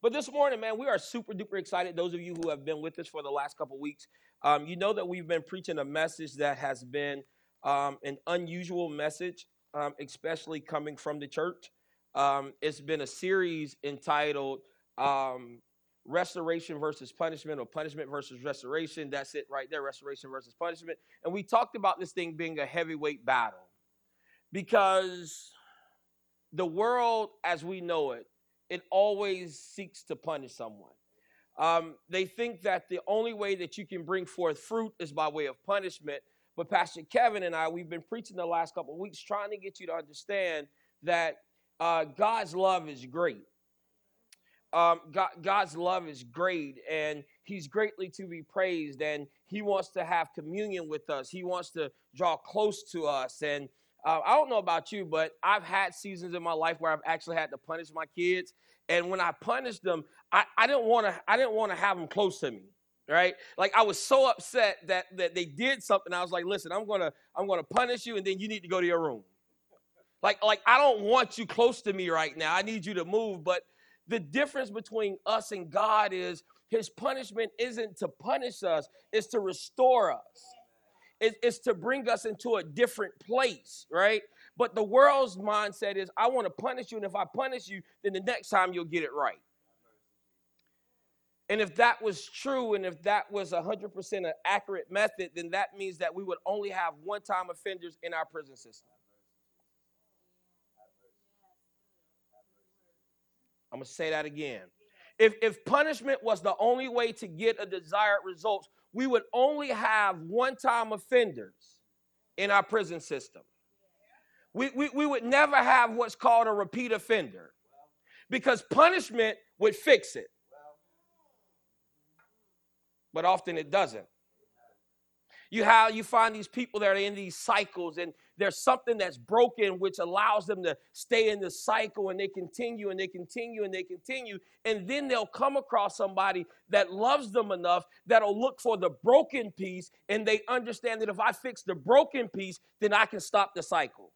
But this morning, man, we are super duper excited. Those of you who have been with us for the last couple weeks, um, you know that we've been preaching a message that has been um, an unusual message, um, especially coming from the church. Um, it's been a series entitled um, Restoration versus Punishment or Punishment versus Restoration. That's it right there, Restoration versus Punishment. And we talked about this thing being a heavyweight battle because the world as we know it, it always seeks to punish someone. Um, they think that the only way that you can bring forth fruit is by way of punishment. But Pastor Kevin and I, we've been preaching the last couple of weeks trying to get you to understand that uh, God's love is great. Um, God, God's love is great, and He's greatly to be praised. And He wants to have communion with us. He wants to draw close to us. And uh, I don't know about you, but I've had seasons in my life where I've actually had to punish my kids. And when I punished them, I, didn't want to. I didn't want to have them close to me, right? Like I was so upset that that they did something. I was like, "Listen, I'm gonna I'm gonna punish you, and then you need to go to your room." Like like I don't want you close to me right now. I need you to move. But the difference between us and God is His punishment isn't to punish us; it's to restore us It's to bring us into a different place, right? But the world's mindset is, I want to punish you, and if I punish you, then the next time you'll get it right. And if that was true, and if that was 100% an accurate method, then that means that we would only have one time offenders in our prison system. I'm going to say that again. If, if punishment was the only way to get a desired result, we would only have one time offenders in our prison system. We, we, we would never have what's called a repeat offender because punishment would fix it. But often it doesn't. You have you find these people that are in these cycles, and there's something that's broken which allows them to stay in the cycle, and they continue and they continue and they continue, and then they'll come across somebody that loves them enough that'll look for the broken piece, and they understand that if I fix the broken piece, then I can stop the cycle.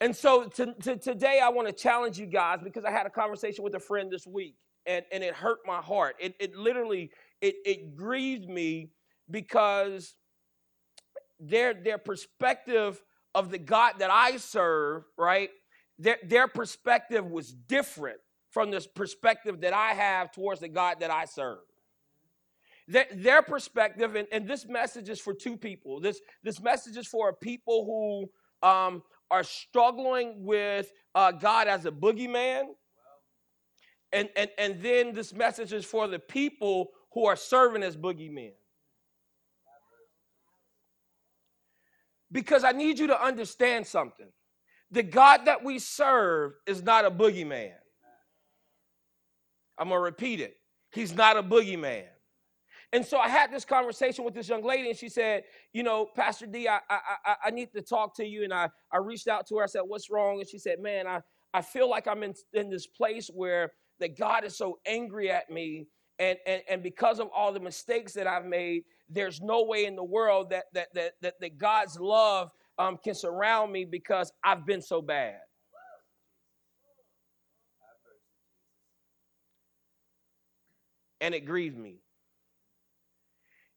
And so to, to, today, I want to challenge you guys because I had a conversation with a friend this week, and, and it hurt my heart. It, it literally it, it grieved me because their their perspective of the God that I serve, right? Their their perspective was different from this perspective that I have towards the God that I serve. Their, their perspective, and, and this message is for two people. This this message is for people who um, are struggling with uh, God as a boogeyman. And, and, and then this message is for the people who are serving as boogeymen. Because I need you to understand something. The God that we serve is not a boogeyman. I'm going to repeat it. He's not a boogeyman. And so I had this conversation with this young lady, and she said, You know, Pastor D, I, I, I, I need to talk to you. And I, I reached out to her. I said, What's wrong? And she said, Man, I, I feel like I'm in, in this place where that God is so angry at me and, and, and because of all the mistakes that I've made, there's no way in the world that, that, that, that, that God's love um, can surround me because I've been so bad. And it grieved me.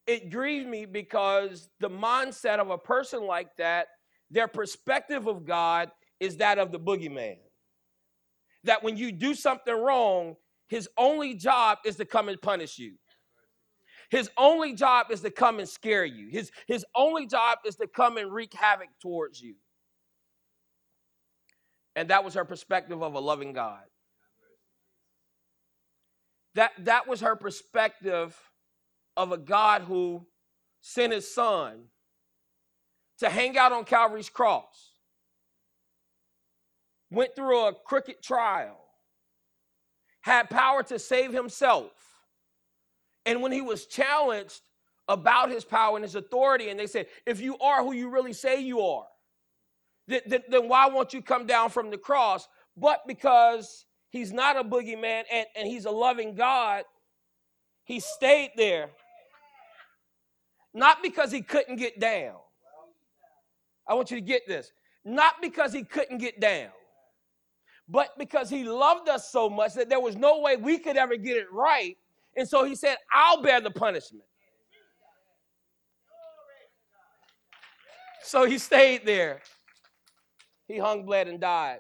It grieved me because the mindset of a person like that, their perspective of God is that of the boogeyman. That when you do something wrong, his only job is to come and punish you. His only job is to come and scare you. His, his only job is to come and wreak havoc towards you. And that was her perspective of a loving God. That, that was her perspective of a God who sent his son to hang out on Calvary's cross, went through a crooked trial, had power to save himself. And when he was challenged about his power and his authority, and they said, if you are who you really say you are, then, then, why won't you come down from the cross? But because he's not a boogeyman and, and he's a loving God, he stayed there. Not because he couldn't get down. I want you to get this. Not because he couldn't get down but because he loved us so much that there was no way we could ever get it right. And so he said, I'll bear the punishment. So he stayed there. He hung, bled, and died.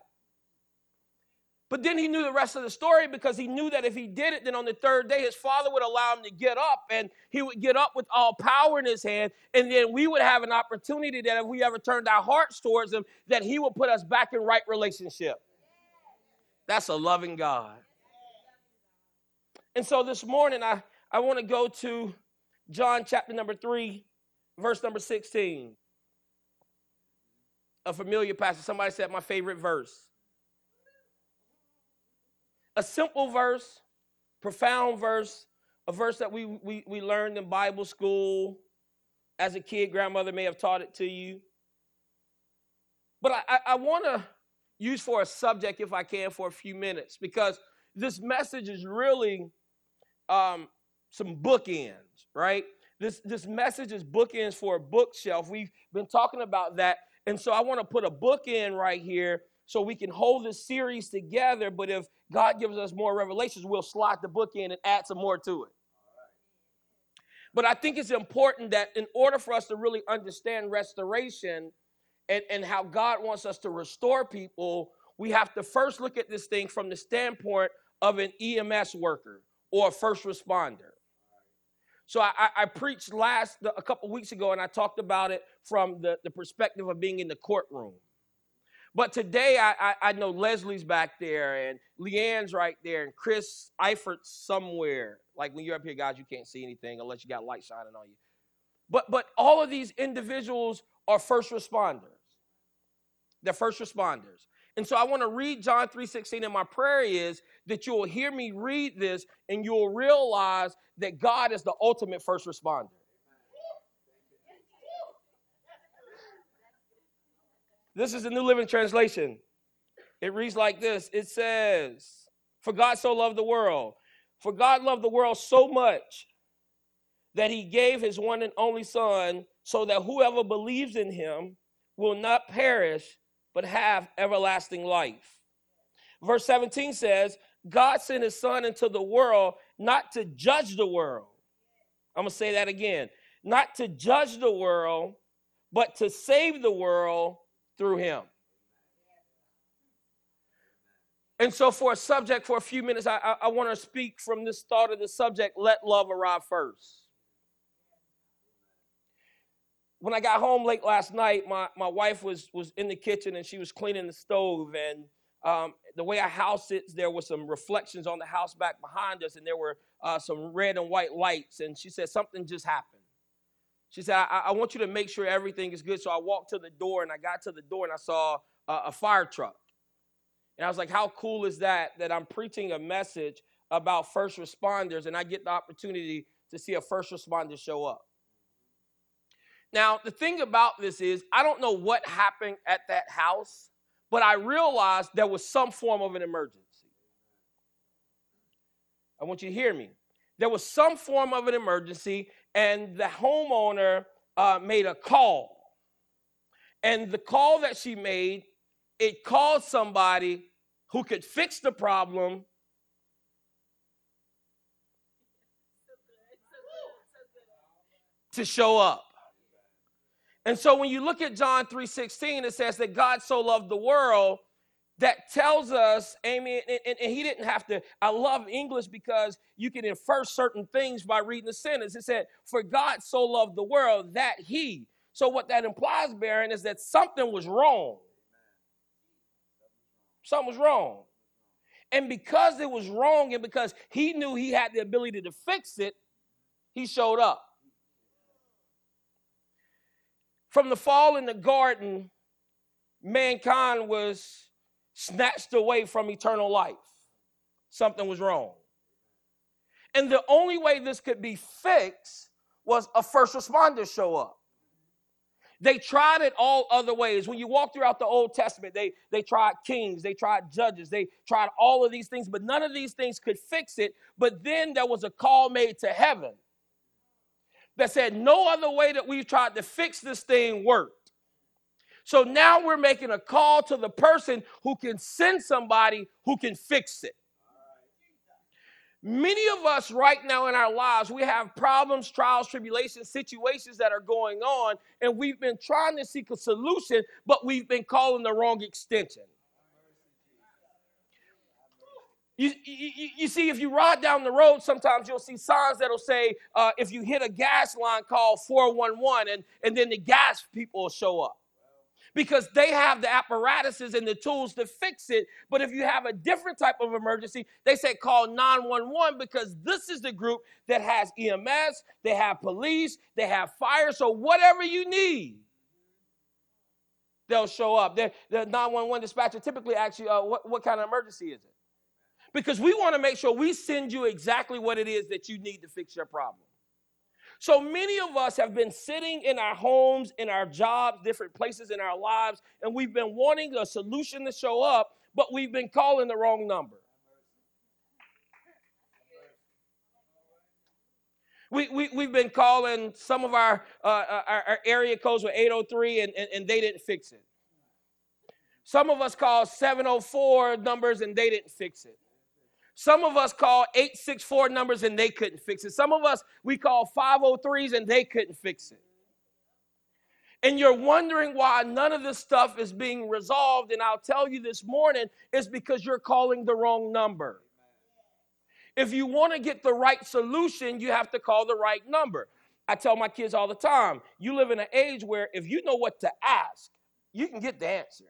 But then he knew the rest of the story because he knew that if he did it, then on the third day, his father would allow him to get up and he would get up with all power in his hand. And then we would have an opportunity that if we ever turned our hearts towards him, that he would put us back in right relationship. That's a loving God. And so this morning, I, I want to go to John chapter number 3, verse number 16. A familiar passage. Somebody said my favorite verse a simple verse, profound verse, a verse that we, we, we learned in Bible school. As a kid, grandmother may have taught it to you. But I, I, want to use for a subject, if I can, for a few minutes, because this message is really um, some bookends, right? This, this message is bookends for a bookshelf. We've been talking about that. And so I want to put a bookend right here so we can hold this series together. But if God gives us more revelations, we'll slot the book in and add some more to it. But I think it's important that in order for us to really understand restoration and, and how God wants us to restore people, we have to first look at this thing from the standpoint of an EMS worker or a first responder. So I, I, preached last a couple weeks ago, and I talked about it from the, the perspective of being in the courtroom. But today, I, I, I, know Leslie's back there, and Leanne's right there, and Chris Eifert's somewhere. Like when you're up here, guys, you can't see anything unless you got light shining on you. But but all of these individuals are first responders. They're first responders. And so I want to read John 3:16, and my prayer is that you will hear me read this and you'll realize that God is the ultimate first responder. This is the New Living Translation. It reads like this It says, For God so loved the world. For God loved the world so much that he gave his one and only Son, so that whoever believes in him will not perish, but have everlasting life. Verse 17 says, God sent his Son into the world not to judge the world. I'm going to say that again. Not to judge the world, but to save the world through him. And so, for a subject for a few minutes, I, I, I want to speak from this thought of the subject let love arrive first. When I got home late last night, my, my wife was, was in the kitchen and she was cleaning the stove. And um, the way our house sits, there were some reflections on the house back behind us, and there were uh, some red and white lights. And she said, Something just happened. She said, I, I, want you to make sure everything is good. So I walked to the door and I got to the door and I saw a, a fire truck. And I was like, how cool is that? That I'm preaching a message about first responders and I get the opportunity to see a first responder show up. Now, the thing about this is, I don't know what happened at that house, but I realized there was some form of an emergency. I want you to hear me. There was some form of an emergency, and the homeowner uh, made a call. And the call that she made, it called somebody who could fix the problem. To show up. And so when you look at John 3:16, it says that God so loved the world that tells us, amen, and, and, and, he didn't have to. I love English because you can infer certain things by reading the sentence. It said, For God so loved the world that he. So, what that implies, Baron, is that something was wrong. Something was wrong. And because it was wrong, and because he knew he had the ability to fix it, he showed up. From the fall in the garden, mankind was snatched away from eternal life. Something was wrong. And the only way this could be fixed was a first responder show up. They tried it all other ways. When you walk throughout the Old Testament, they, they tried kings, they tried judges, they tried all of these things, but none of these things could fix it. But then there was a call made to heaven that said, No other way that we've tried to fix this thing worked. So now we're making a call to the person who can send somebody who can fix it. Many of us right now in our lives, we have problems, trials, tribulations, situations that are going on, and we've been trying to seek a solution, but we've been calling the wrong extension. You, you, you see, if you ride down the road, sometimes you'll see signs that'll say, uh, if you hit a gas line, call 411, and, and then the gas people will show up because they have the apparatuses and the tools to fix it. But if you have a different type of emergency, they say call 911 because this is the group that has EMS, they have police, they have fire. So whatever you need, they'll show up. They're, the 911 dispatcher typically asks you, uh, what, what kind of emergency is it? Because we want to make sure we send you exactly what it is that you need to fix your problem. So many of us have been sitting in our homes, in our jobs, different places in our lives, and we've been wanting a solution to show up, but we've been calling the wrong number. We, we, we've been calling some of our, uh, uh our, our, area codes with 803 and, and, and they didn't fix it. Some of us call 704 numbers and they didn't fix it. Some of us call 864 numbers and they couldn't fix it. Some of us, we call 503s and they couldn't fix it. And you're wondering why none of this stuff is being resolved. And I'll tell you this morning, it's because you're calling the wrong number. If you want to get the right solution, you have to call the right number. I tell my kids all the time you live in an age where if you know what to ask, you can get the answer.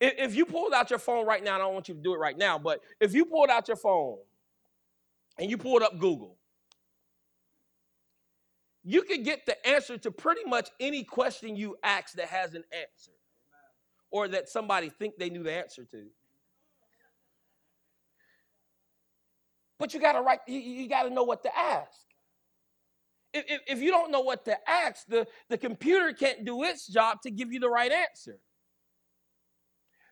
If, you pulled out your phone right now, I don't want you to do it right now, but if you pulled out your phone and you pulled up Google, you could get the answer to pretty much any question you ask that has an answer or that somebody think they knew the answer to. But you gotta write, you, you gotta know what to ask. If, if, if you don't know what to ask, the, the computer can't do its job to give you the right answer.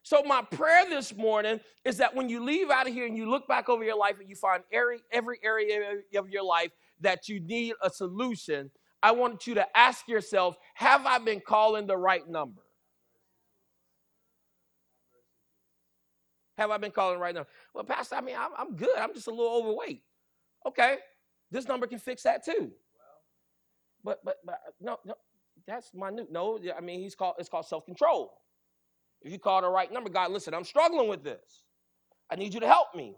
So, my prayer this morning is that when you leave out of here and you look back over your life and you find every, every area of your life that you need a solution, I want you to ask yourself Have I been calling the right number? Have I been calling the right number? Well, Pastor, I mean, I'm, I'm good. I'm just a little overweight. Okay, this number can fix that too. But, but, but no, no, that's my new. No, I mean, he's called. It's called self control. If you call the right number, God, listen, I'm struggling with this. I need you to help me.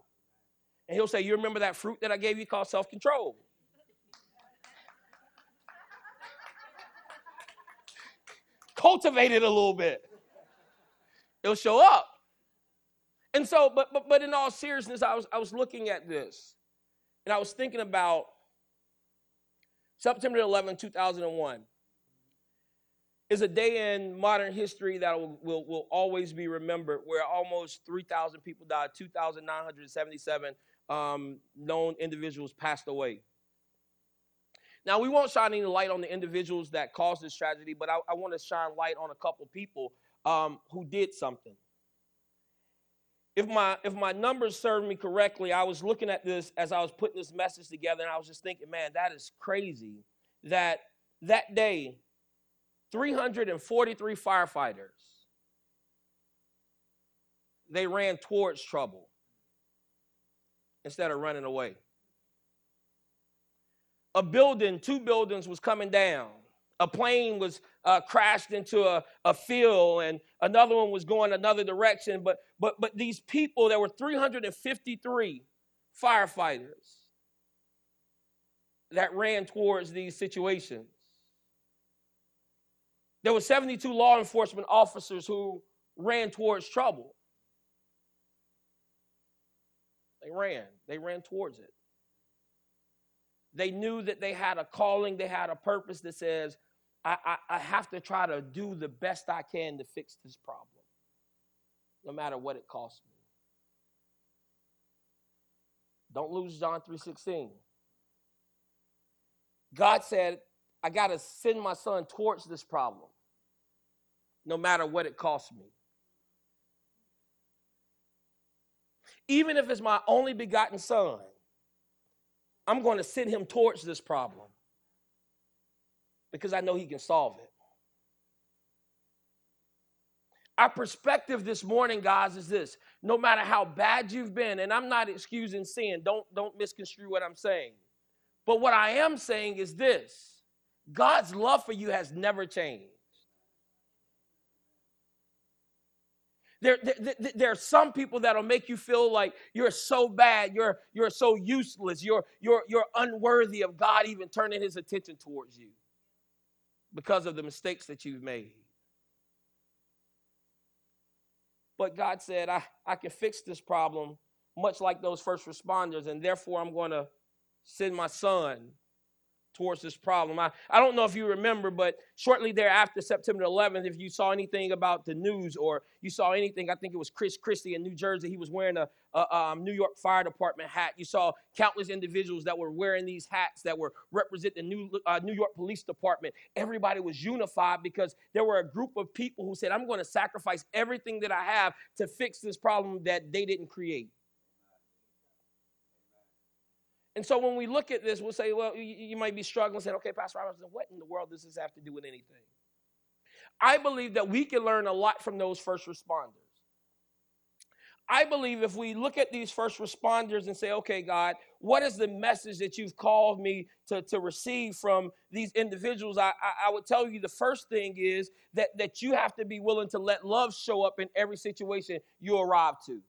And he'll say, You remember that fruit that I gave you called self control? Cultivate it a little bit. It'll show up. And so, but but but in all seriousness, I was I was looking at this and I was thinking about September 11, 2001 is a day in modern history that will, will, will always be remembered where almost 3,000 people died, 2,977 um, known individuals passed away. Now, we won't shine any light on the individuals that caused this tragedy, but I, I want to shine light on a couple people um, who did something. If my, if my numbers serve me correctly, I was looking at this as I was putting this message together, and I was just thinking, man, that is crazy that that day 343 firefighters. They ran towards trouble instead of running away. A building, two buildings was coming down. A plane was uh, crashed into a, a field, and another one was going another direction. But but but these people, there were 353 firefighters that ran towards these situations. There were 72 law enforcement officers who ran towards trouble. They ran. They ran towards it. They knew that they had a calling, they had a purpose that says, I, I, I, have to try to do the best I can to fix this problem, no matter what it costs me. Don't lose John 3:16. God said, I got to send my son towards this problem, no matter what it costs me. Even if it's my only begotten son, I'm going to send him towards this problem because I know he can solve it. Our perspective this morning, guys, is this. No matter how bad you've been, and I'm not excusing sin, don't, don't misconstrue what I'm saying. But what I am saying is this God's love for you has never changed. There, there, there, are some people that'll make you feel like you're so bad, you're, you're so useless, you're, you're, you're unworthy of God even turning his attention towards you because of the mistakes that you've made. But God said, I, I can fix this problem much like those first responders, and therefore I'm going to send my son towards this problem. I, I don't know if you remember, but shortly thereafter, September 11th, if you saw anything about the news or you saw anything, I think it was Chris Christie in New Jersey. He was wearing a, a um, New York Fire Department hat. You saw countless individuals that were wearing these hats that were representing the New, uh, New York Police Department. Everybody was unified because there were a group of people who said, I'm going to sacrifice everything that I have to fix this problem that they didn't create. And so when we look at this, we'll say, well, you, you might be struggling, saying, okay, Pastor Robinson, what in the world does this have to do with anything? I believe that we can learn a lot from those first responders. I believe if we look at these first responders and say, okay, God, what is the message that you've called me to, to receive from these individuals? I, I, I, would tell you the first thing is that, that you have to be willing to let love show up in every situation you arrive to.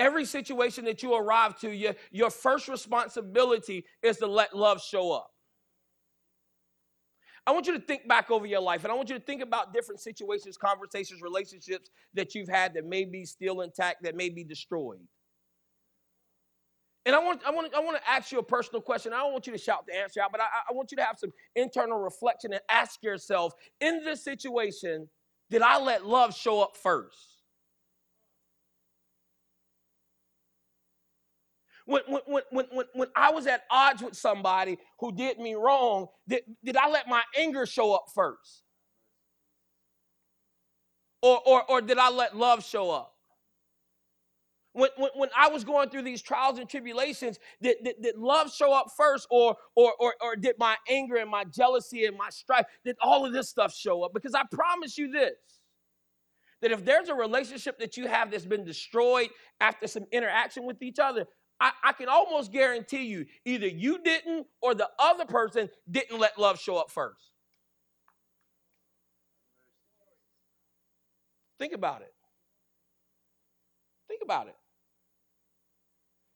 Every situation that you arrive to, your, your first responsibility is to let love show up. I want you to think back over your life and I want you to think about different situations, conversations, relationships that you've had that may be still intact, that may be destroyed. And I want, I, want, I want to ask you a personal question. I don't want you to shout the answer out, but I, I want you to have some internal reflection and ask yourself in this situation, did I let love show up first? When, when, when, when, when I was at odds with somebody who did me wrong, did, did I let my anger show up first? Or, or, or did I let love show up? When, when, when I was going through these trials and tribulations, did, did, did love show up first, or, or, or, or did my anger and my jealousy and my strife, did all of this stuff show up? Because I promise you this that if there's a relationship that you have that's been destroyed after some interaction with each other, I, I can almost guarantee you either you didn't or the other person didn't let love show up first. Think about it. Think about it.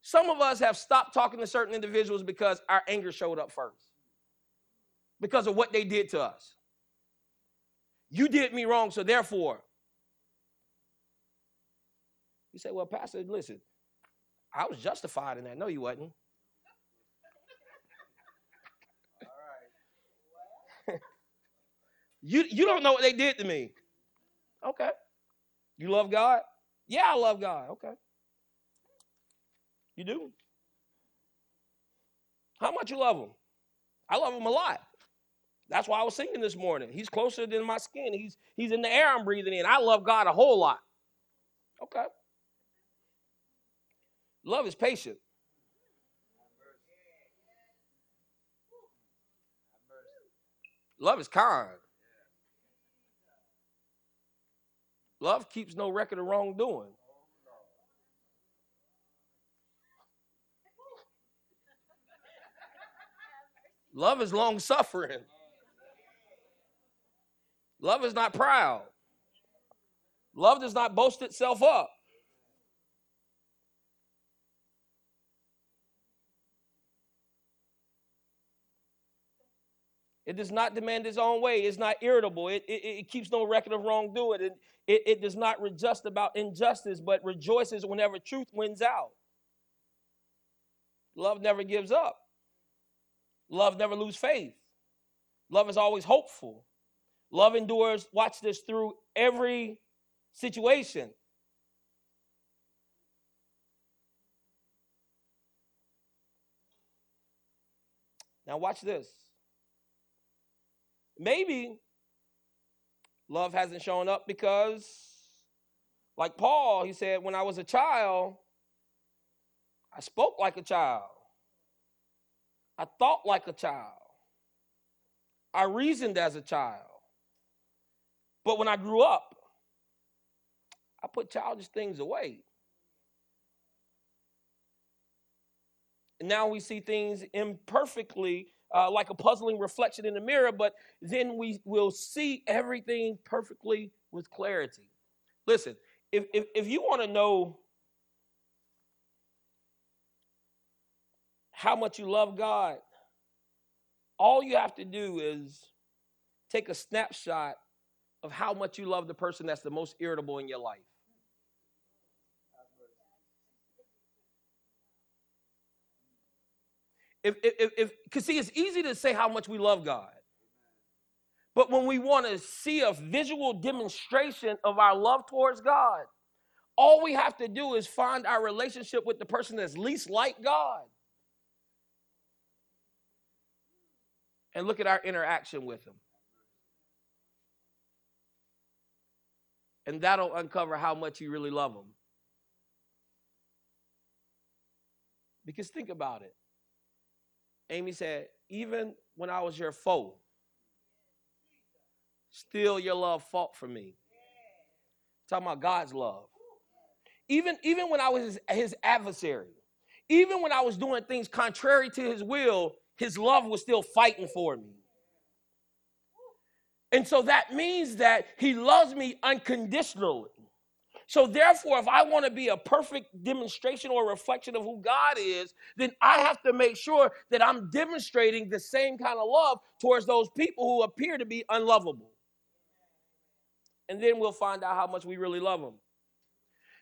Some of us have stopped talking to certain individuals because our anger showed up first, because of what they did to us. You did me wrong, so therefore, you say, Well, Pastor, listen, I was justified in that. No, you wasn't. you, you don't know what they did to me. Okay. You love God? Yeah, I love God. Okay. You do? How much you love him? I love him a lot. That's why I was singing this morning. He's closer than my skin. He's he's in the air I'm breathing in. I love God a whole lot. Okay. Love is patient. Love is kind. Love keeps no record of wrongdoing. Love is long suffering. Love is not proud. Love does not boast itself up. It does not demand its own way. It's not irritable. It, it, it keeps no record of wrongdoing. It, it, it does not rejoice about injustice, but rejoices whenever truth wins out. Love never gives up. Love never loses faith. Love is always hopeful. Love endures, watch this, through every situation. Now, watch this. Maybe love hasn't shown up because, like Paul, he said, when I was a child, I spoke like a child. I thought like a child. I reasoned as a child. But when I grew up, I put childish things away. And now we see things imperfectly, uh, like a puzzling reflection in the mirror, but then we will see everything perfectly with clarity. Listen, if, if, if you want to know how much you love God, all you have to do is take a snapshot of how much you love the person that's the most irritable in your life. If, if, if, because see, it's easy to say how much we love God. But when we want to see a visual demonstration of our love towards God, all we have to do is find our relationship with the person that's least like God and look at our interaction with Him. And that'll uncover how much you really love Him. Because think about it. Amy said, even when I was your foe, still your love fought for me. Talking about God's love. Even, even when I was his, his adversary, even when I was doing things contrary to his will, his love was still fighting for me. And so that means that he loves me unconditionally. So, therefore, if I want to be a perfect demonstration or reflection of who God is, then I have to make sure that I'm demonstrating the same kind of love towards those people who appear to be unlovable. And then we'll find out how much we really love them.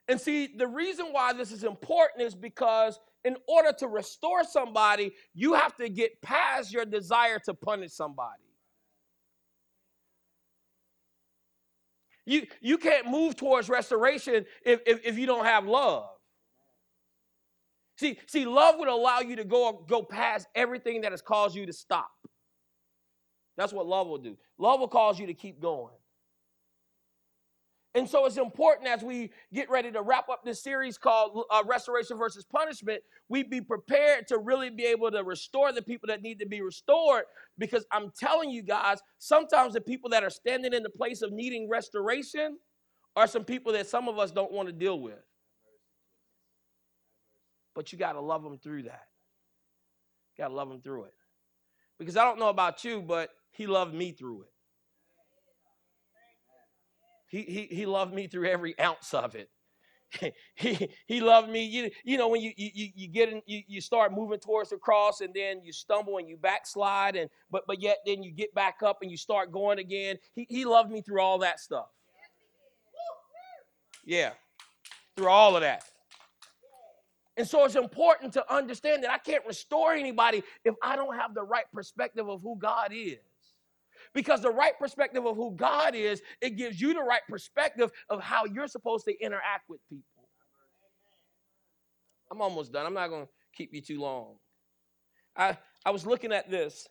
And see, the reason why this is important is because in order to restore somebody, you have to get past your desire to punish somebody. You, you can't move towards restoration if, if, if you don't have love. See, see, love would allow you to go, go past everything that has caused you to stop. That's what love will do. Love will cause you to keep going. And so it's important as we get ready to wrap up this series called uh, Restoration versus Punishment, we be prepared to really be able to restore the people that need to be restored. Because I'm telling you guys, sometimes the people that are standing in the place of needing restoration are some people that some of us don't want to deal with. But you got to love them through that. Got to love them through it. Because I don't know about you, but he loved me through it. He, he, he loved me through every ounce of it. he, he loved me. You, you know, when you, you, you get in, you, you start moving towards the cross and then you stumble and you backslide, and but but yet then you get back up and you start going again. He, he loved me through all that stuff. Yeah, through all of that. And so it's important to understand that I can't restore anybody if I don't have the right perspective of who God is. Because the right perspective of who God is, it gives you the right perspective of how you're supposed to interact with people. I'm almost done. I'm not going to keep you too long. I, I was looking at this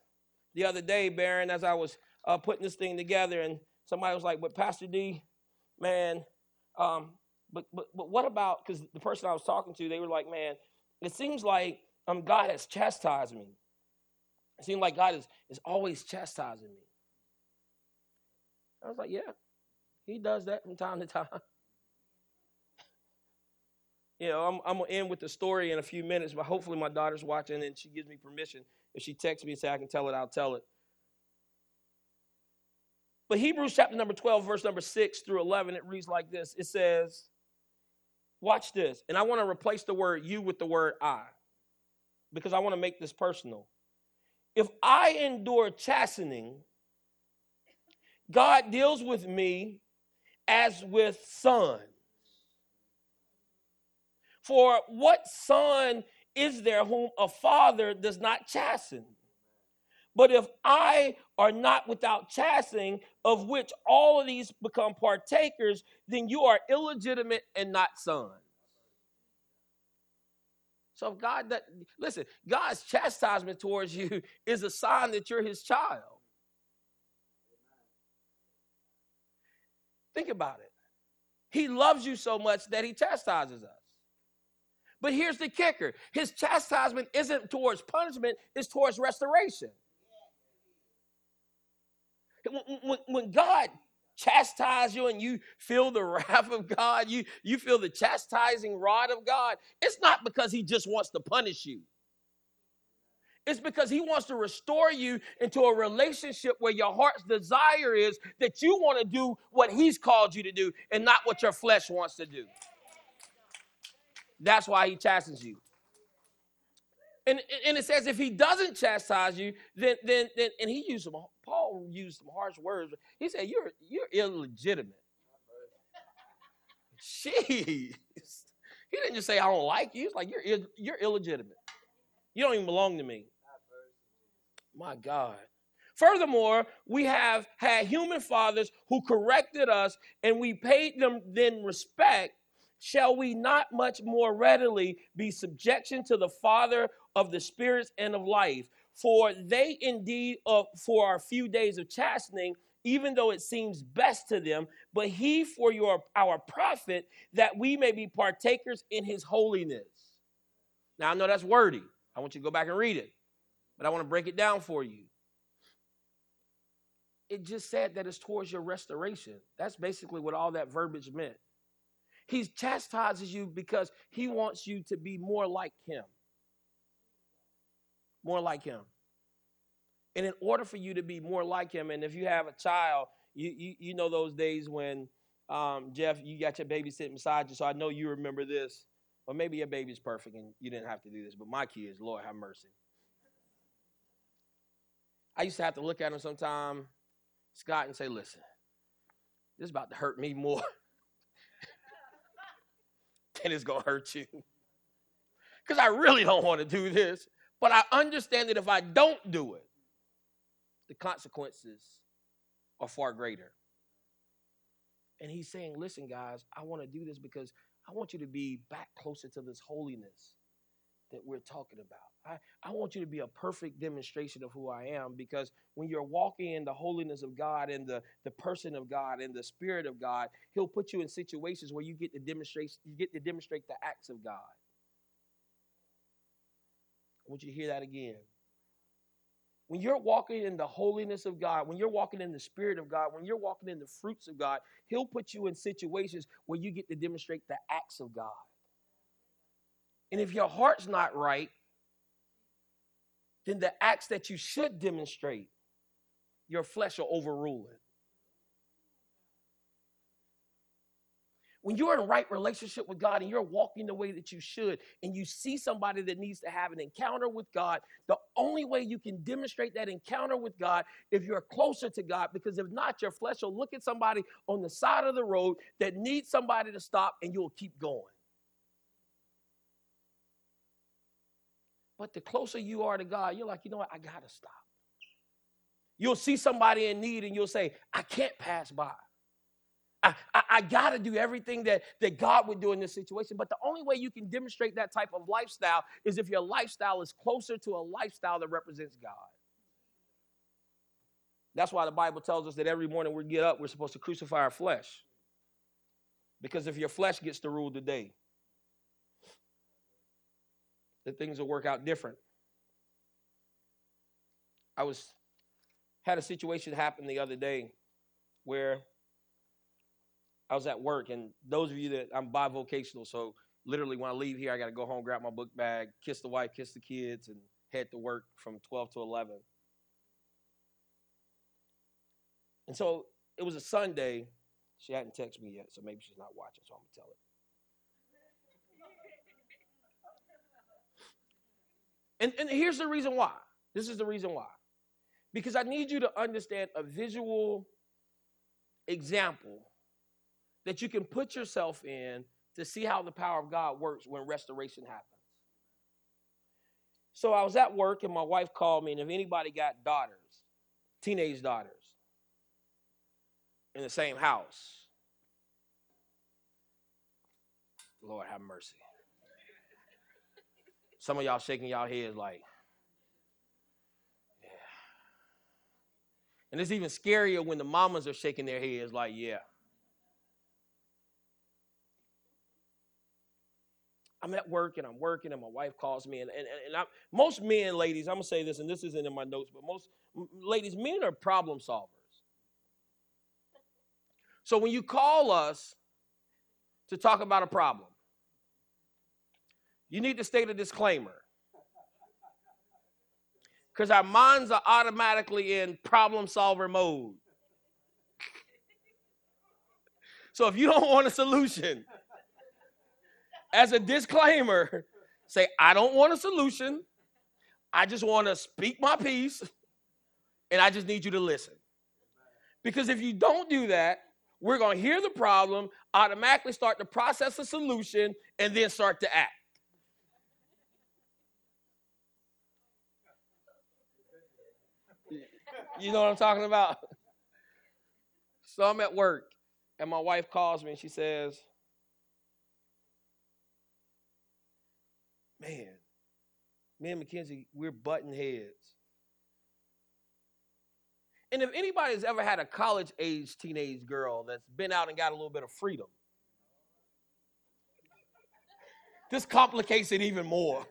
the other day, Baron, as I was uh, putting this thing together, and somebody was like, But Pastor D, man, um, but, but, but what about, because the person I was talking to, they were like, Man, it seems like um, God has chastised me. It seems like God is, is always chastising me. I was like, yeah, he does that from time to time. you know, I'm, I'm going to end with the story in a few minutes, but hopefully my daughter's watching and she gives me permission. If she texts me and says I can tell it, I'll tell it. But Hebrews chapter number 12, verse number 6 through 11, it reads like this. It says, watch this. And I want to replace the word you with the word I because I want to make this personal. If I endure chastening, God deals with me as with sons. For what son is there whom a father does not chasten? But if I are not without chastening, of which all of these become partakers, then you are illegitimate and not sons. So God that listen, God's chastisement towards you is a sign that you're his child. Think about it. He loves you so much that he chastises us. But here's the kicker his chastisement isn't towards punishment, it's towards restoration. When, God chastise you and you feel the wrath of God, you, you feel the chastising rod of God, it's not because he just wants to punish you. It's because he wants to restore you into a relationship where your heart's desire is that you want to do what he's called you to do and not what your flesh wants to do. That's why he chastens you. And, and it says if he doesn't chastise you, then then then and he used some Paul used some harsh words. He said you're you're illegitimate. Jeez. He didn't just say I don't like you. He's like you're you're illegitimate. You don't even belong to me. My God. Furthermore, we have had human fathers who corrected us and we paid them then respect. Shall we not much more readily be subjection to the Father of the spirits and of life? For they indeed, uh, for our few days of chastening, even though it seems best to them, but he for your our profit, that we may be partakers in his holiness. Now I know that's wordy. I want you to go back and read it, but I want to break it down for you. It just said that it's towards your restoration. That's basically what all that verbiage meant. He chastises you because he wants you to be more like him. More like him. And in order for you to be more like him, and if you have a child, you you, you know those days when um, Jeff, you got your baby sitting beside you, so I know you remember this. Or maybe your baby's perfect and you didn't have to do this, but my kids, Lord have mercy. I used to have to look at him sometime, Scott, and say, listen, this is about to hurt me more than it's going to hurt you. Because I really don't want to do this. But I understand that if I don't do it, the consequences are far greater. And he's saying, listen, guys, I want to do this because I want you to be back closer to this holiness that we're talking about. I, I want you to be a perfect demonstration of who I am because when you're walking in the holiness of God and the, the person of God and the spirit of God, He'll put you in situations where you get to demonstrate you get to demonstrate the acts of God. I want you to hear that again. When you're walking in the holiness of God, when you're walking in the Spirit of God, when you're walking in the fruits of God, He'll put you in situations where you get to demonstrate the acts of God. And if your heart's not right, then the acts that you should demonstrate, your flesh will overrule it. when you're in right relationship with God and you're walking the way that you should, and you see somebody that needs to have an encounter with God, the only way you can demonstrate that encounter with God is if you're closer to God, because if not, your flesh will look at somebody on the side of the road that needs somebody to stop, and you'll keep going. But the closer you are to God, you're like, you know what? I gotta stop. You'll see somebody in need and you'll say, I can't pass by. I, I, I got to do everything that, that God would do in this situation. But the only way you can demonstrate that type of lifestyle is if your lifestyle is closer to a lifestyle that represents God. That's why the Bible tells us that every morning we get up, we're supposed to crucify our flesh. Because if your flesh gets to rule the day, then things will work out different. I was had a situation happen the other day where I was at work, and those of you that I'm bivocational, so literally when I leave here, I got to go home, grab my book bag, kiss the wife, kiss the kids, and head to work from 12 to 11. And so it was a Sunday. She hadn't texted me yet, so maybe she's not watching, so I'm going to tell her. And, and here's the reason why. This is the reason why. Because I need you to understand a visual example that you can put yourself in to see how the power of God works when restoration happens. So I was at work and my wife called me, and if anybody got daughters, teenage daughters, in the same house, Lord have mercy. Some of y'all shaking y'all heads like, yeah. And it's even scarier when the mamas are shaking their heads like, yeah. I'm at work and I'm working and my wife calls me and and, and I, most men, ladies, I'm gonna say this and this isn't in my notes, but most ladies, men are problem solvers. So when you call us to talk about a problem, you need to state a disclaimer. Because our minds are automatically in problem solver mode. So if you don't want a solution, as a disclaimer, say, I don't want a solution. I just want to speak my piece, and I just need you to listen. Because if you don't do that, we're going to hear the problem, automatically start to process a solution, and then start to act. You know what I'm talking about? So I'm at work, and my wife calls me and she says, Man, me and Mackenzie, we're button heads. And if anybody's ever had a college age teenage girl that's been out and got a little bit of freedom, this complicates it even more.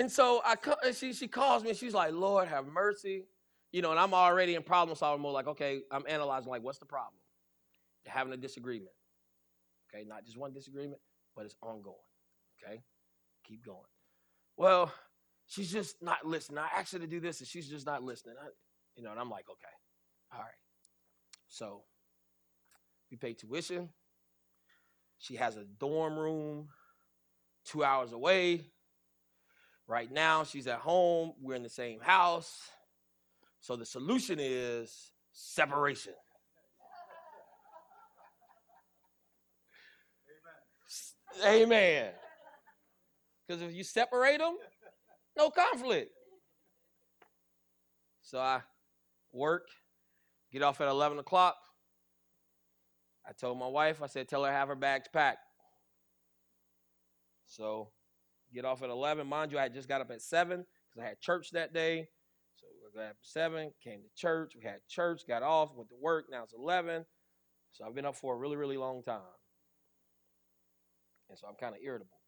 And so I she she calls me and she's like, Lord have mercy. You know, and I'm already in problem solving mode, like, okay, I'm analyzing like what's the problem? They're having a disagreement. Okay, not just one disagreement, but it's ongoing. Okay? Keep going. Well, she's just not listening. I asked her to do this and she's just not listening. I, you know, and I'm like, okay, all right. So we pay tuition. She has a dorm room two hours away. Right now, she's at home. We're in the same house. So the solution is separation. Amen. Amen. Because if you separate them, no conflict. So I work, get off at 11 o'clock. I told my wife, I said, tell her have her bags packed. So get off at 11. Mind you, I just got up at 7 because I had church that day. So we got up at 7, came to church. We had church, got off, went to work. Now it's 11. So I've been up for a really, really long time. And so I'm kind of irritable.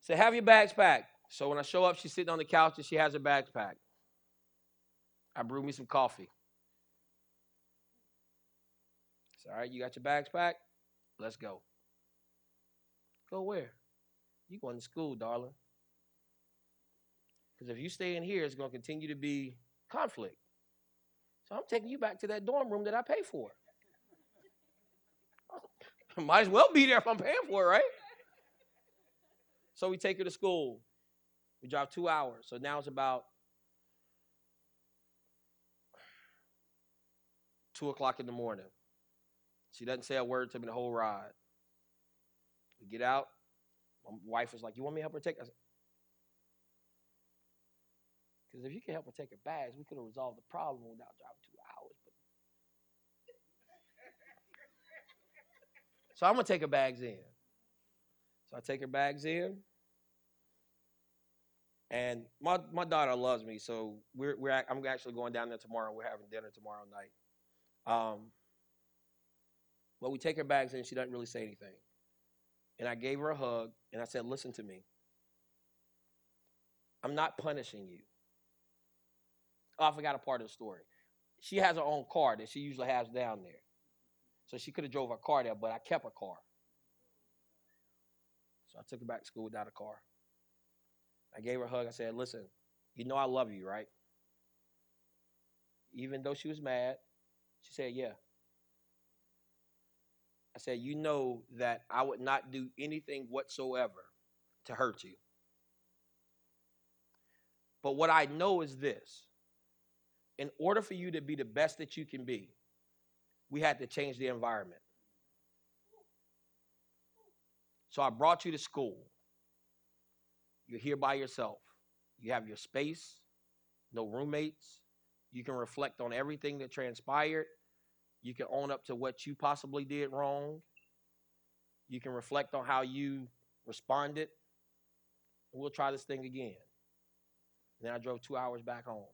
Say, have your bags packed. So when I show up, she's sitting on the couch and she has her bags packed. I brew me some coffee. It's all right, you got your bags packed? Let's go. Go where? You going to school, darling. Because if you stay in here, it's going to continue to be conflict. So I'm taking you back to that dorm room that I pay for. Might as well be there if I'm paying for it, right? So we take her to school. We drive two hours. So now it's about two o'clock in the morning. She doesn't say a word to me the whole ride. We get out. My wife was like, You want me to help her take? Because if you can help her take her bags, we could have resolved the problem without driving two hours. But so I'm gonna take her bags in. So I take her bags in. And my, my daughter loves me, so we're, we're I'm actually going down there tomorrow. We're having dinner tomorrow night. Um, but we take her bags and she doesn't really say anything. And I gave her a hug, and I said, Listen to me. I'm not punishing you. Oh, I forgot a part of the story. She has her own car that she usually has down there. So she could have drove her car there, but I kept her car. So I took her back to school without a car. I gave her a hug. I said, Listen, you know I love you, right? Even though she was mad, she said, Yeah. I said, You know that I would not do anything whatsoever to hurt you. But what I know is this in order for you to be the best that you can be, we had to change the environment. So I brought you to school. You're here by yourself. You have your space, no roommates. You can reflect on everything that transpired. You can own up to what you possibly did wrong. You can reflect on how you responded. We'll try this thing again. And then I drove two hours back home.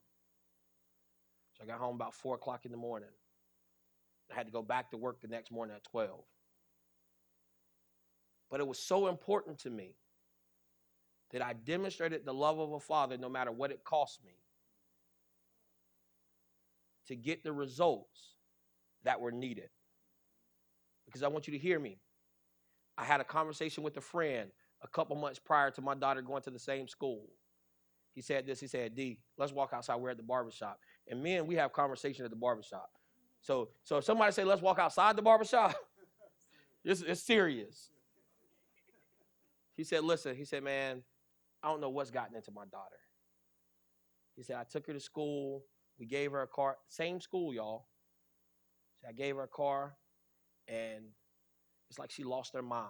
So I got home about four o'clock in the morning. I had to go back to work the next morning at 12. But it was so important to me that I demonstrated the love of a father no matter what it cost me. to get the results that were needed. Because I want you to hear me. I had a conversation with a friend a couple months prior to my daughter going to the same school. He said this, he said, D, let's walk outside. We're at the barbershop. And men, we have conversation at the barbershop. So, so if somebody say, let's walk outside the barbershop, it's, it's serious. He said, listen, he said, man, I don't know what's gotten into my daughter. He said, I took her to school. We gave her a car. Same school, y'all. So I gave her a car, and it's like she lost her mind.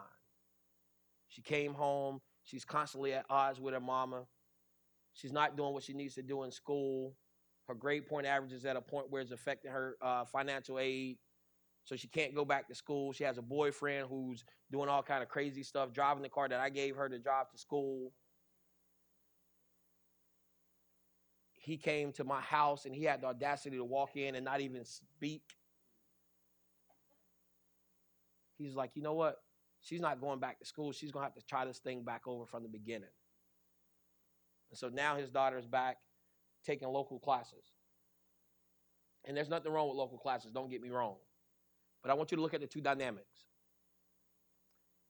She came home. She's constantly at odds with her mama. She's not doing what she needs to do in school. Her grade point average is at a point where it's affecting her uh, financial aid. So she can't go back to school. She has a boyfriend who's doing all kind of crazy stuff, driving the car that I gave her to drive to school. He came to my house and he had the audacity to walk in and not even speak. He's like, you know what? She's not going back to school. She's going to have to try this thing back over from the beginning. And so now his daughter is back taking local classes. And there's nothing wrong with local classes, don't get me wrong. But I want you to look at the two dynamics.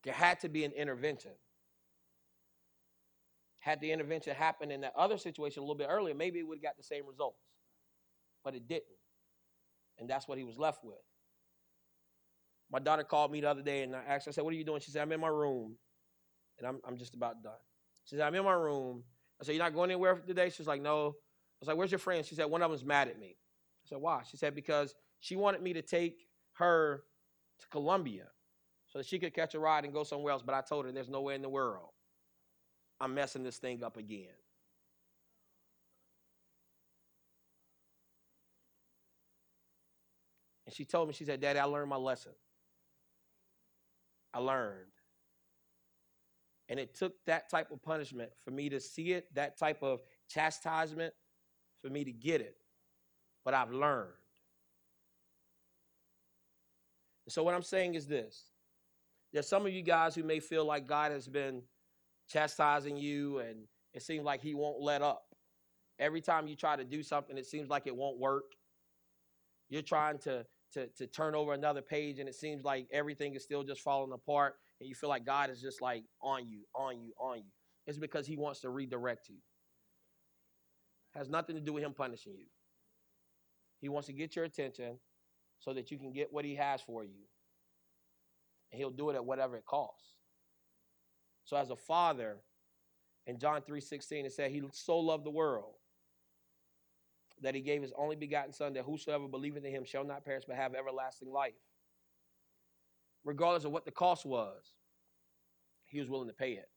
There had to be an intervention. Had the intervention happened in that other situation a little bit earlier, maybe it would have got the same results. But it didn't. And that's what he was left with. My daughter called me the other day and I asked her, I said, What are you doing? She said, I'm in my room and I'm, I'm just about done. She said, I'm in my room. I said, You're not going anywhere today? She's like, No. I was like, Where's your friend? She said, One of them's mad at me. I said, Why? She said, Because she wanted me to take her to Columbia so that she could catch a ride and go somewhere else. But I told her there's nowhere in the world I'm messing this thing up again. And she told me, she said, Daddy, I learned my lesson. I learned. And it took that type of punishment for me to see it, that type of chastisement for me to get it. But I've learned. So, what I'm saying is this there's some of you guys who may feel like God has been chastising you and it seems like He won't let up. Every time you try to do something, it seems like it won't work. You're trying to, to, to turn over another page and it seems like everything is still just falling apart and you feel like God is just like on you, on you, on you. It's because He wants to redirect you. Has nothing to do with Him punishing you. He wants to get your attention so that you can get what he has for you. And he'll do it at whatever it costs. So as a father, in John 3:16, it said, He so loved the world that he gave his only begotten son, that whosoever believeth in him shall not perish but have everlasting life. Regardless of what the cost was, he was willing to pay it.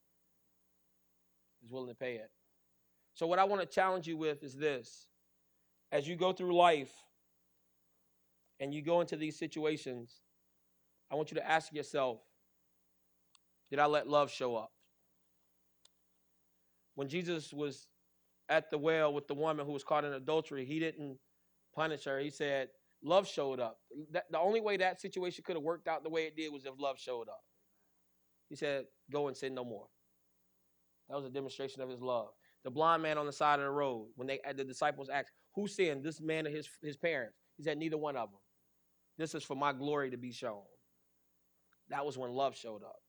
He was willing to pay it. So, what I want to challenge you with is this as you go through life, and you go into these situations, I want you to ask yourself Did I let love show up? When Jesus was at the well with the woman who was caught in adultery, he didn't punish her. He said, Love showed up. That, the only way that situation could have worked out the way it did was if love showed up. He said, Go and sin no more. That was a demonstration of his love. The blind man on the side of the road, when they the disciples asked, Who sinned, this man or his, his parents? He said, Neither one of them. This is for my glory to be shown. That was when love showed up.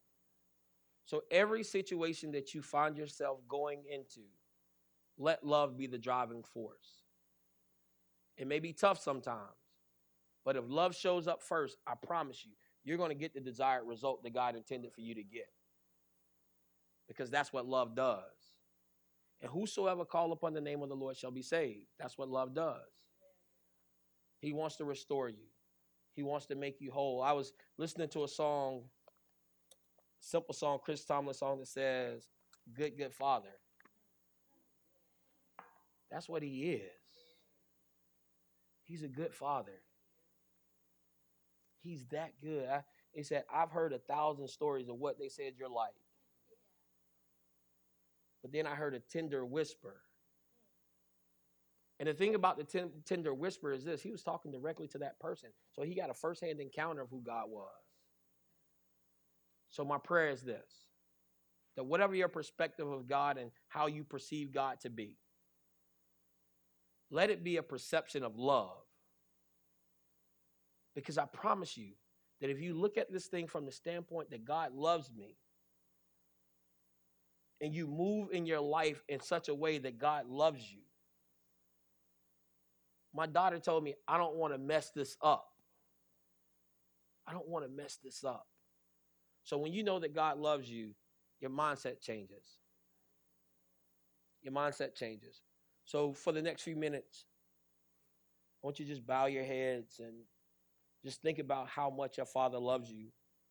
So every situation that you find yourself going into, let love be the driving force. It may be tough sometimes, but if love shows up first, I promise you, you're going to get the desired result that God intended for you to get. Because that's what love does. And whosoever call upon the name of the Lord shall be saved. That's what love does. He wants to restore you. He wants to make you whole. I was listening to a song, simple song, Chris Tomlin song that says, Good, good Father. That's what he is. He's a good father. He's that good. I, he said, I've heard a thousand stories of what they said you're like. But then I heard a tender whisper and the thing about the ten, tender whisper is this he was talking directly to that person. So he got a firsthand encounter of who God was. So my prayer is this that whatever your perspective of God and how you perceive God to be, let it be a perception of love Because I promise you that if you look at this thing from the standpoint that God loves me, and you move in your life in such a way that God loves you. My daughter told me, I don't want to mess this up. I don't want to mess this up. So when you know that God loves you, your mindset changes. Your mindset changes. So for the next few minutes, I want you to just bow your heads and just think about how much your Father loves you